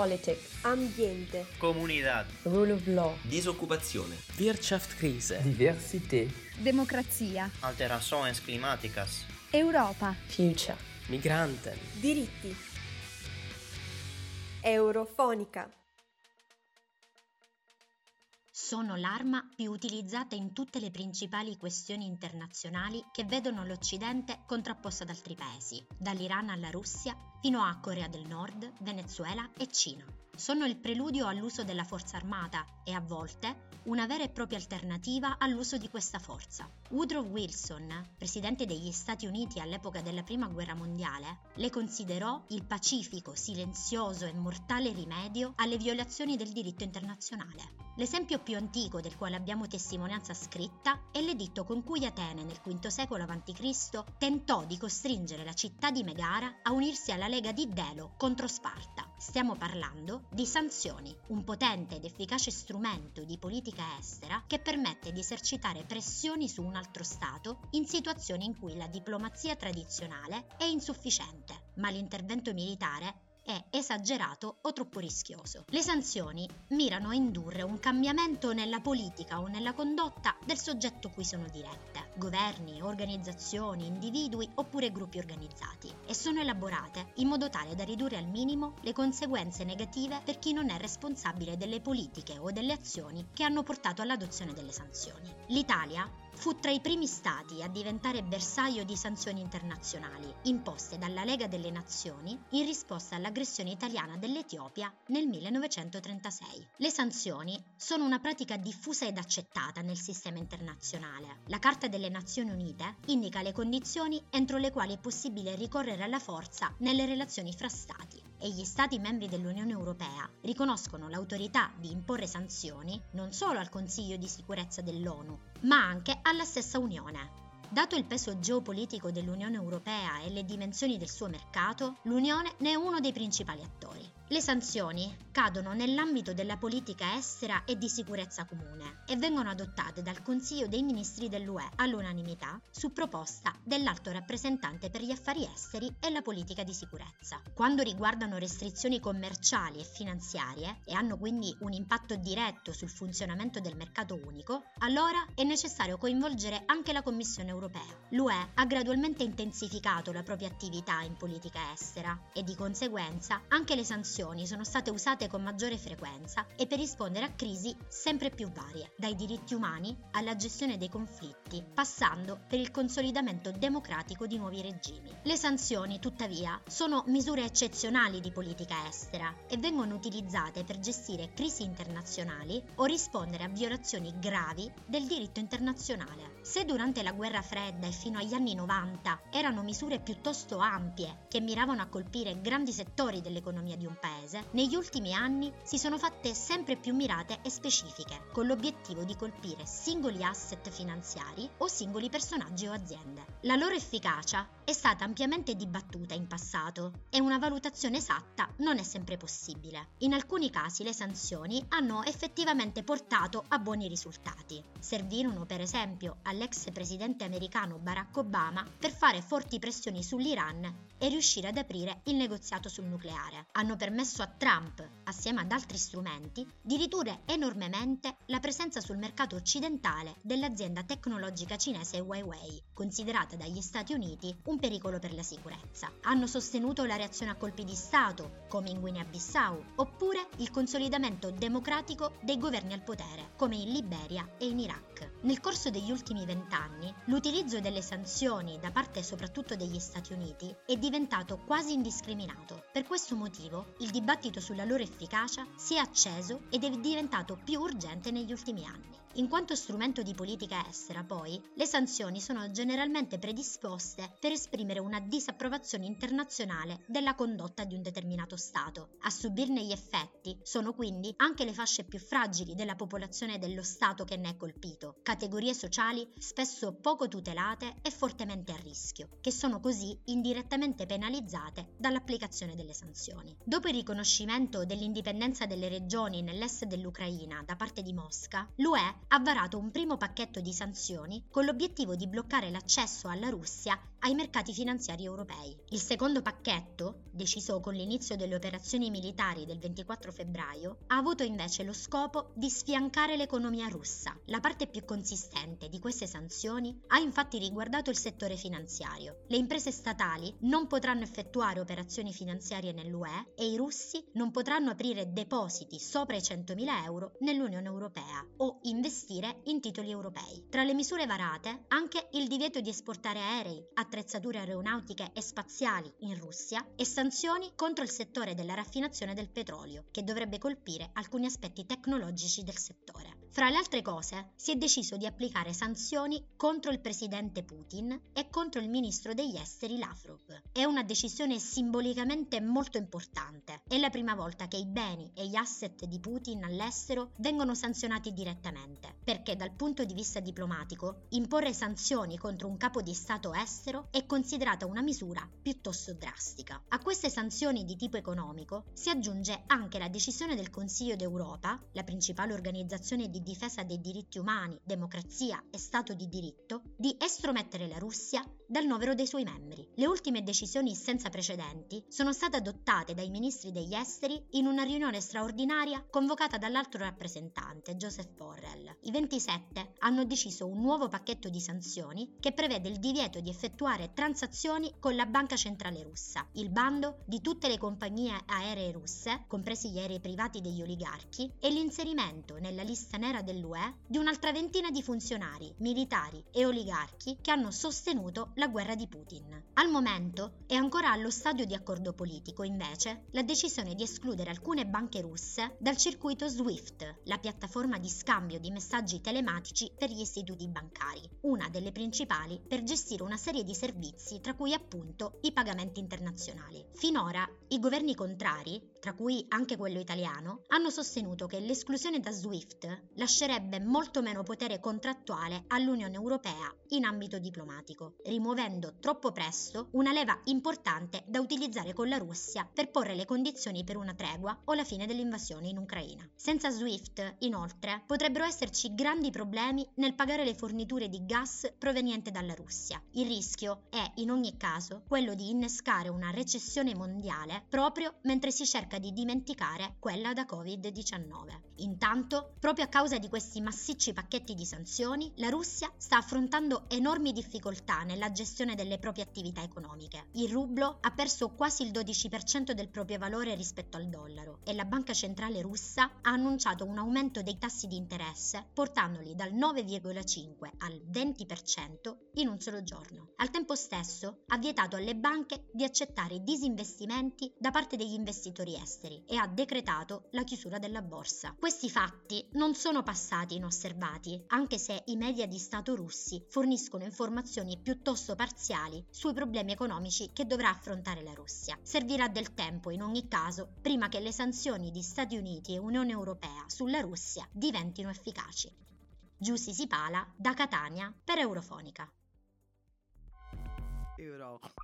Politik, ambiente, comunità, rule of law, disoccupazione, Wirtschaftskrise, diversità, democrazia, alterações climáticas, Europa, future, migranten, diritti. Eurofonica. Sono l'arma più utilizzata in tutte le principali questioni internazionali che vedono l'Occidente contrapposto ad altri paesi, dall'Iran alla Russia fino a Corea del Nord, Venezuela e Cina. Sono il preludio all'uso della forza armata e a volte una vera e propria alternativa all'uso di questa forza. Woodrow Wilson, presidente degli Stati Uniti all'epoca della Prima Guerra Mondiale, le considerò il pacifico, silenzioso e mortale rimedio alle violazioni del diritto internazionale. L'esempio più antico del quale abbiamo testimonianza scritta è l'editto con cui Atene nel V secolo a.C. tentò di costringere la città di Megara a unirsi alla lega di Delo contro Sparta. Stiamo parlando di sanzioni, un potente ed efficace strumento di politica estera che permette di esercitare pressioni su un altro Stato in situazioni in cui la diplomazia tradizionale è insufficiente, ma l'intervento militare è esagerato o troppo rischioso. Le sanzioni mirano a indurre un cambiamento nella politica o nella condotta del soggetto cui sono dirette, governi, organizzazioni, individui oppure gruppi organizzati, e sono elaborate in modo tale da ridurre al minimo le conseguenze negative per chi non è responsabile delle politiche o delle azioni che hanno portato all'adozione delle sanzioni. L'Italia fu tra i primi stati a diventare bersaglio di sanzioni internazionali imposte dalla Lega delle Nazioni in risposta all'aggressione italiana dell'Etiopia nel 1936. Le sanzioni sono una pratica diffusa ed accettata nel sistema internazionale. La Carta delle Nazioni Unite indica le condizioni entro le quali è possibile ricorrere alla forza nelle relazioni fra stati e gli Stati membri dell'Unione Europea riconoscono l'autorità di imporre sanzioni non solo al Consiglio di sicurezza dell'ONU, ma anche alla stessa Unione. Dato il peso geopolitico dell'Unione Europea e le dimensioni del suo mercato, l'Unione ne è uno dei principali attori. Le sanzioni cadono nell'ambito della politica estera e di sicurezza comune e vengono adottate dal Consiglio dei Ministri dell'UE all'unanimità su proposta dell'alto rappresentante per gli affari esteri e la politica di sicurezza. Quando riguardano restrizioni commerciali e finanziarie e hanno quindi un impatto diretto sul funzionamento del mercato unico, allora è necessario coinvolgere anche la Commissione europea. L'UE ha gradualmente intensificato la propria attività in politica estera e di conseguenza anche le sanzioni sanzioni sono state usate con maggiore frequenza e per rispondere a crisi sempre più varie, dai diritti umani alla gestione dei conflitti, passando per il consolidamento democratico di nuovi regimi. Le sanzioni, tuttavia, sono misure eccezionali di politica estera e vengono utilizzate per gestire crisi internazionali o rispondere a violazioni gravi del diritto internazionale. Se durante la guerra fredda e fino agli anni 90 erano misure piuttosto ampie che miravano a colpire grandi settori dell'economia di un paese, paese, negli ultimi anni si sono fatte sempre più mirate e specifiche, con l'obiettivo di colpire singoli asset finanziari o singoli personaggi o aziende. La loro efficacia è stata ampiamente dibattuta in passato e una valutazione esatta non è sempre possibile. In alcuni casi le sanzioni hanno effettivamente portato a buoni risultati. Servirono per esempio all'ex presidente americano Barack Obama per fare forti pressioni sull'Iran e riuscire ad aprire il negoziato sul nucleare. Hanno permesso a Trump, assieme ad altri strumenti, di ridurre enormemente la presenza sul mercato occidentale dell'azienda tecnologica cinese Huawei, considerata dagli Stati Uniti un pericolo per la sicurezza. Hanno sostenuto la reazione a colpi di Stato, come in Guinea-Bissau, oppure il consolidamento democratico dei governi al potere, come in Liberia e in Iraq. Nel corso degli ultimi vent'anni, l'utilizzo delle sanzioni da parte soprattutto degli Stati Uniti è diventato quasi indiscriminato. Per questo motivo, il dibattito sulla loro efficacia si è acceso ed è diventato più urgente negli ultimi anni. In quanto strumento di politica estera, poi, le sanzioni sono generalmente predisposte per esprimere una disapprovazione internazionale della condotta di un determinato Stato. A subirne gli effetti sono quindi anche le fasce più fragili della popolazione dello Stato che ne è colpito, categorie sociali spesso poco tutelate e fortemente a rischio, che sono così indirettamente penalizzate dall'applicazione delle sanzioni. Dopo il riconoscimento dell'indipendenza delle regioni nell'est dell'Ucraina da parte di Mosca, l'UE ha varato un primo pacchetto di sanzioni con l'obiettivo di bloccare l'accesso alla Russia ai mercati finanziari europei. Il secondo pacchetto, deciso con l'inizio delle operazioni militari del 24 febbraio, ha avuto invece lo scopo di sfiancare l'economia russa. La parte più consistente di queste sanzioni ha infatti riguardato il settore finanziario. Le imprese statali non potranno effettuare operazioni finanziarie nell'UE e i russi non potranno aprire depositi sopra i 100.000 euro nell'Unione Europea o investire in titoli europei. Tra le misure varate anche il divieto di esportare aerei, attrezzature aeronautiche e spaziali in Russia e sanzioni contro il settore della raffinazione del petrolio, che dovrebbe colpire alcuni aspetti tecnologici del settore. Fra le altre cose, si è deciso di applicare sanzioni contro il presidente Putin e contro il ministro degli esteri Lavrov. È una decisione simbolicamente molto importante. È la prima volta che i beni e gli asset di Putin all'estero vengono sanzionati direttamente, perché dal punto di vista diplomatico imporre sanzioni contro un capo di Stato estero è considerata una misura piuttosto drastica. A queste sanzioni di tipo economico si aggiunge anche la decisione del Consiglio d'Europa, la principale organizzazione di difesa dei diritti umani, democrazia e Stato di diritto, di estromettere la Russia dal novero dei suoi membri. Le ultime decisioni senza precedenti sono state adottate dai ministri degli esteri in una riunione straordinaria convocata dall'altro rappresentante, Joseph Borrell. I 27 hanno deciso un nuovo pacchetto di sanzioni che prevede il divieto di effettuare transazioni con la Banca Centrale Russa, il bando di tutte le compagnie aeree russe, compresi gli aerei privati degli oligarchi, e l'inserimento nella lista nera dell'UE di un'altra ventina di funzionari, militari e oligarchi che hanno sostenuto la guerra di Putin. Al momento è ancora allo stadio di accordo politico, invece, la decisione di escludere alcune banche russe dal circuito SWIFT, la piattaforma di scambio di messaggi telematici per gli istituti bancari, una delle principali per gestire una serie di servizi, tra cui appunto i pagamenti internazionali. Finora i governi contrari, tra cui anche quello italiano, hanno sostenuto che l'esclusione da SWIFT lascerebbe molto meno potere contrattuale all'Unione Europea in ambito diplomatico, rimuovendo troppo presto una leva importante da utilizzare con la Russia per porre le condizioni per una tregua o la fine dell'invasione in Ucraina. Senza SWIFT, inoltre, potrebbero esserci grandi problemi nel pagare le forniture di gas proveniente dalla Russia. Il rischio è, in ogni caso, quello di innescare una recessione mondiale proprio mentre si cerca di dimenticare quella da Covid-19. Intanto, proprio a causa di questi massicci pacchetti di sanzioni, la Russia sta affrontando enormi difficoltà nella gestione delle proprie attività economiche. Il rublo ha perso quasi il 12% del proprio valore rispetto al dollaro e la Banca Centrale russa ha annunciato un aumento dei tassi di interesse portandoli dal 9,5 al 20% in un solo giorno. Al tempo stesso ha vietato alle banche di accettare disinvestimenti da parte degli investitori esteri e ha decretato la chiusura della borsa. Questi fatti non sono passati inosservati, anche se i media di Stato russi forniscono informazioni piuttosto parziali sui problemi economici che dovrà affrontare la Russia. Servirà del tempo in ogni caso prima che le sanzioni di Stati Uniti e Unione Europea sulla Russia diventino efficaci. Giussi Sipala da Catania per Eurofonica. Eurofonica.